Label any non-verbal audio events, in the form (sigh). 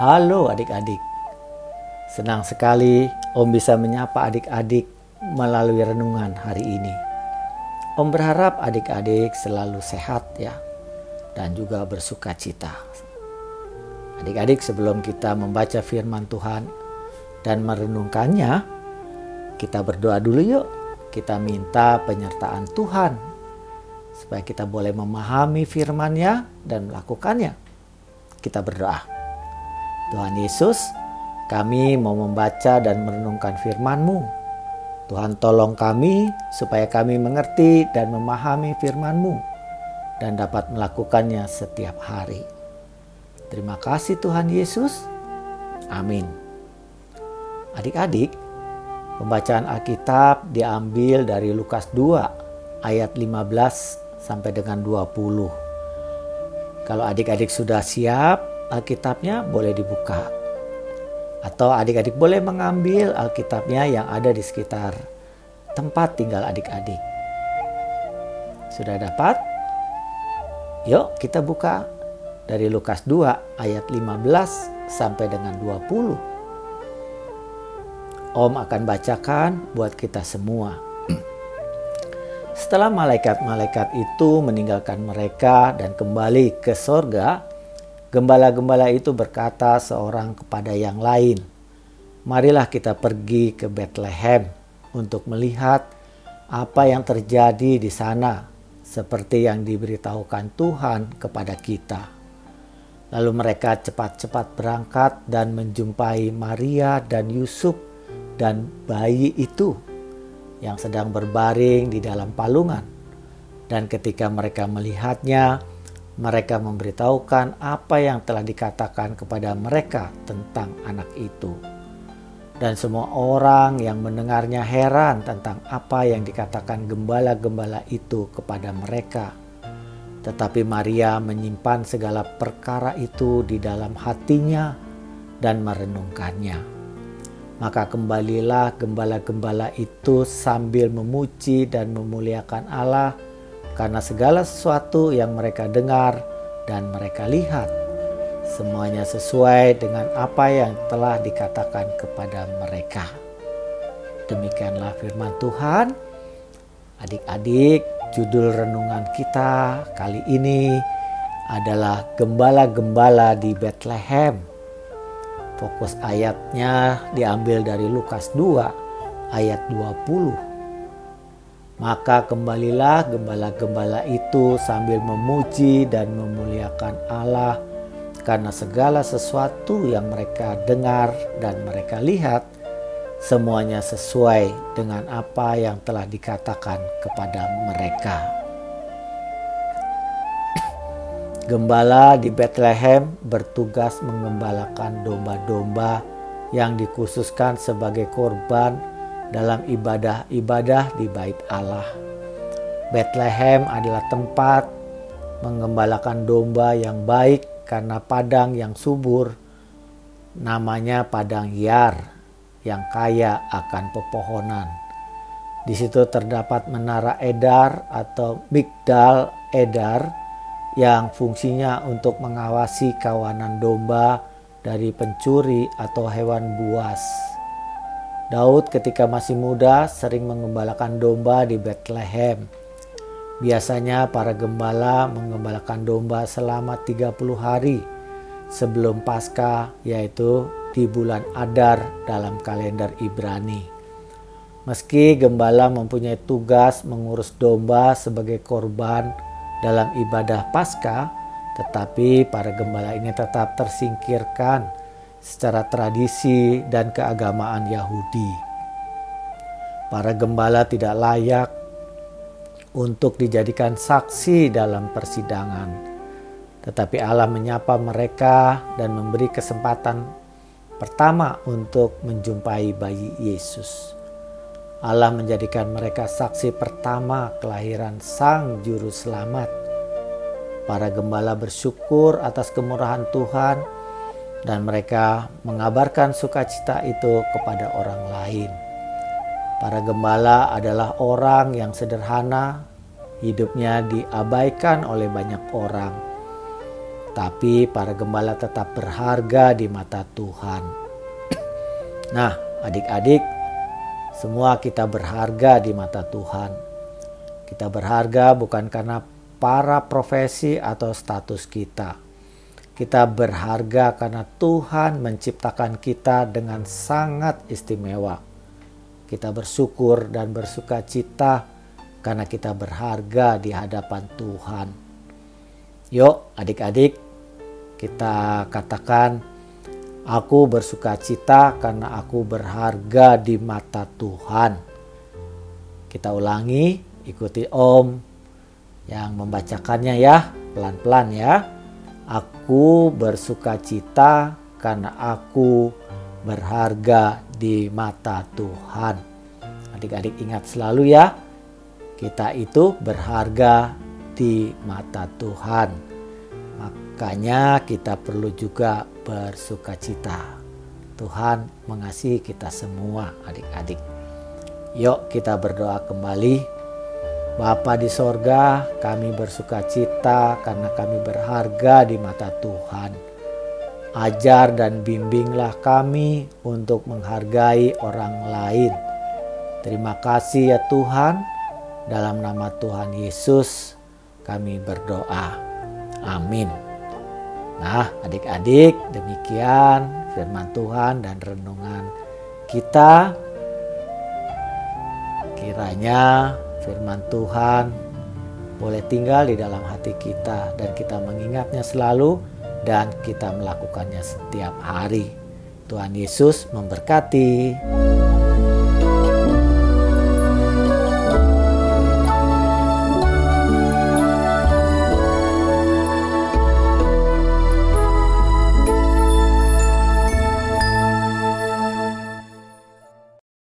Halo adik-adik. Senang sekali Om bisa menyapa adik-adik melalui renungan hari ini. Om berharap adik-adik selalu sehat ya dan juga bersuka cita. Adik-adik sebelum kita membaca firman Tuhan dan merenungkannya, kita berdoa dulu yuk. Kita minta penyertaan Tuhan supaya kita boleh memahami firman-Nya dan melakukannya. Kita berdoa. Tuhan Yesus, kami mau membaca dan merenungkan firman-Mu. Tuhan tolong kami supaya kami mengerti dan memahami firman-Mu dan dapat melakukannya setiap hari. Terima kasih Tuhan Yesus. Amin. Adik-adik, pembacaan Alkitab diambil dari Lukas 2 ayat 15 sampai dengan 20. Kalau adik-adik sudah siap, Alkitabnya boleh dibuka. Atau adik-adik boleh mengambil Alkitabnya yang ada di sekitar tempat tinggal adik-adik. Sudah dapat? Yuk kita buka dari Lukas 2 ayat 15 sampai dengan 20. Om akan bacakan buat kita semua. Setelah malaikat-malaikat itu meninggalkan mereka dan kembali ke sorga, Gembala-gembala itu berkata seorang kepada yang lain, "Marilah kita pergi ke Bethlehem untuk melihat apa yang terjadi di sana, seperti yang diberitahukan Tuhan kepada kita." Lalu mereka cepat-cepat berangkat dan menjumpai Maria dan Yusuf dan bayi itu yang sedang berbaring di dalam palungan. Dan ketika mereka melihatnya, mereka memberitahukan apa yang telah dikatakan kepada mereka tentang anak itu. Dan semua orang yang mendengarnya heran tentang apa yang dikatakan gembala-gembala itu kepada mereka. Tetapi Maria menyimpan segala perkara itu di dalam hatinya dan merenungkannya. Maka kembalilah gembala-gembala itu sambil memuji dan memuliakan Allah karena segala sesuatu yang mereka dengar dan mereka lihat semuanya sesuai dengan apa yang telah dikatakan kepada mereka. Demikianlah firman Tuhan. Adik-adik, judul renungan kita kali ini adalah Gembala-gembala di Bethlehem. Fokus ayatnya diambil dari Lukas 2 ayat 20. Maka kembalilah gembala-gembala itu sambil memuji dan memuliakan Allah karena segala sesuatu yang mereka dengar dan mereka lihat semuanya sesuai dengan apa yang telah dikatakan kepada mereka. Gembala di Bethlehem bertugas mengembalakan domba-domba yang dikhususkan sebagai korban dalam ibadah-ibadah di bait Allah. Bethlehem adalah tempat mengembalakan domba yang baik karena padang yang subur namanya padang Yar yang kaya akan pepohonan. Di situ terdapat menara edar atau migdal edar yang fungsinya untuk mengawasi kawanan domba dari pencuri atau hewan buas. Daud ketika masih muda sering mengembalakan domba di Bethlehem. Biasanya para gembala mengembalakan domba selama 30 hari sebelum Paskah yaitu di bulan Adar dalam kalender Ibrani. Meski gembala mempunyai tugas mengurus domba sebagai korban dalam ibadah Paskah, tetapi para gembala ini tetap tersingkirkan secara tradisi dan keagamaan Yahudi. Para gembala tidak layak untuk dijadikan saksi dalam persidangan, tetapi Allah menyapa mereka dan memberi kesempatan pertama untuk menjumpai bayi Yesus. Allah menjadikan mereka saksi pertama kelahiran Sang Juru Selamat. Para gembala bersyukur atas kemurahan Tuhan dan mereka mengabarkan sukacita itu kepada orang lain. Para gembala adalah orang yang sederhana, hidupnya diabaikan oleh banyak orang. tapi para gembala tetap berharga di mata Tuhan. (clears throat) Nah, adik-adik, semua kita berharga di mata Tuhan. Kita berharga bukan karena para profesi atau status kita. Kita berharga karena Tuhan menciptakan kita dengan sangat istimewa. Kita bersyukur dan bersuka cita karena kita berharga di hadapan Tuhan. Yuk, adik-adik, kita katakan, "Aku bersuka cita karena aku berharga di mata Tuhan." Kita ulangi, ikuti Om yang membacakannya ya, pelan-pelan ya. Aku bersuka cita karena aku berharga di mata Tuhan. Adik-adik ingat selalu ya, kita itu berharga di mata Tuhan. Makanya kita perlu juga bersuka cita. Tuhan mengasihi kita semua adik-adik. Yuk kita berdoa kembali. Bapa di sorga, kami bersuka cita karena kami berharga di mata Tuhan. Ajar dan bimbinglah kami untuk menghargai orang lain. Terima kasih ya Tuhan dalam nama Tuhan Yesus kami berdoa. Amin. Nah, adik-adik, demikian firman Tuhan dan renungan kita. Kiranya firman Tuhan boleh tinggal di dalam hati kita dan kita mengingatnya selalu dan kita melakukannya setiap hari. Tuhan Yesus memberkati.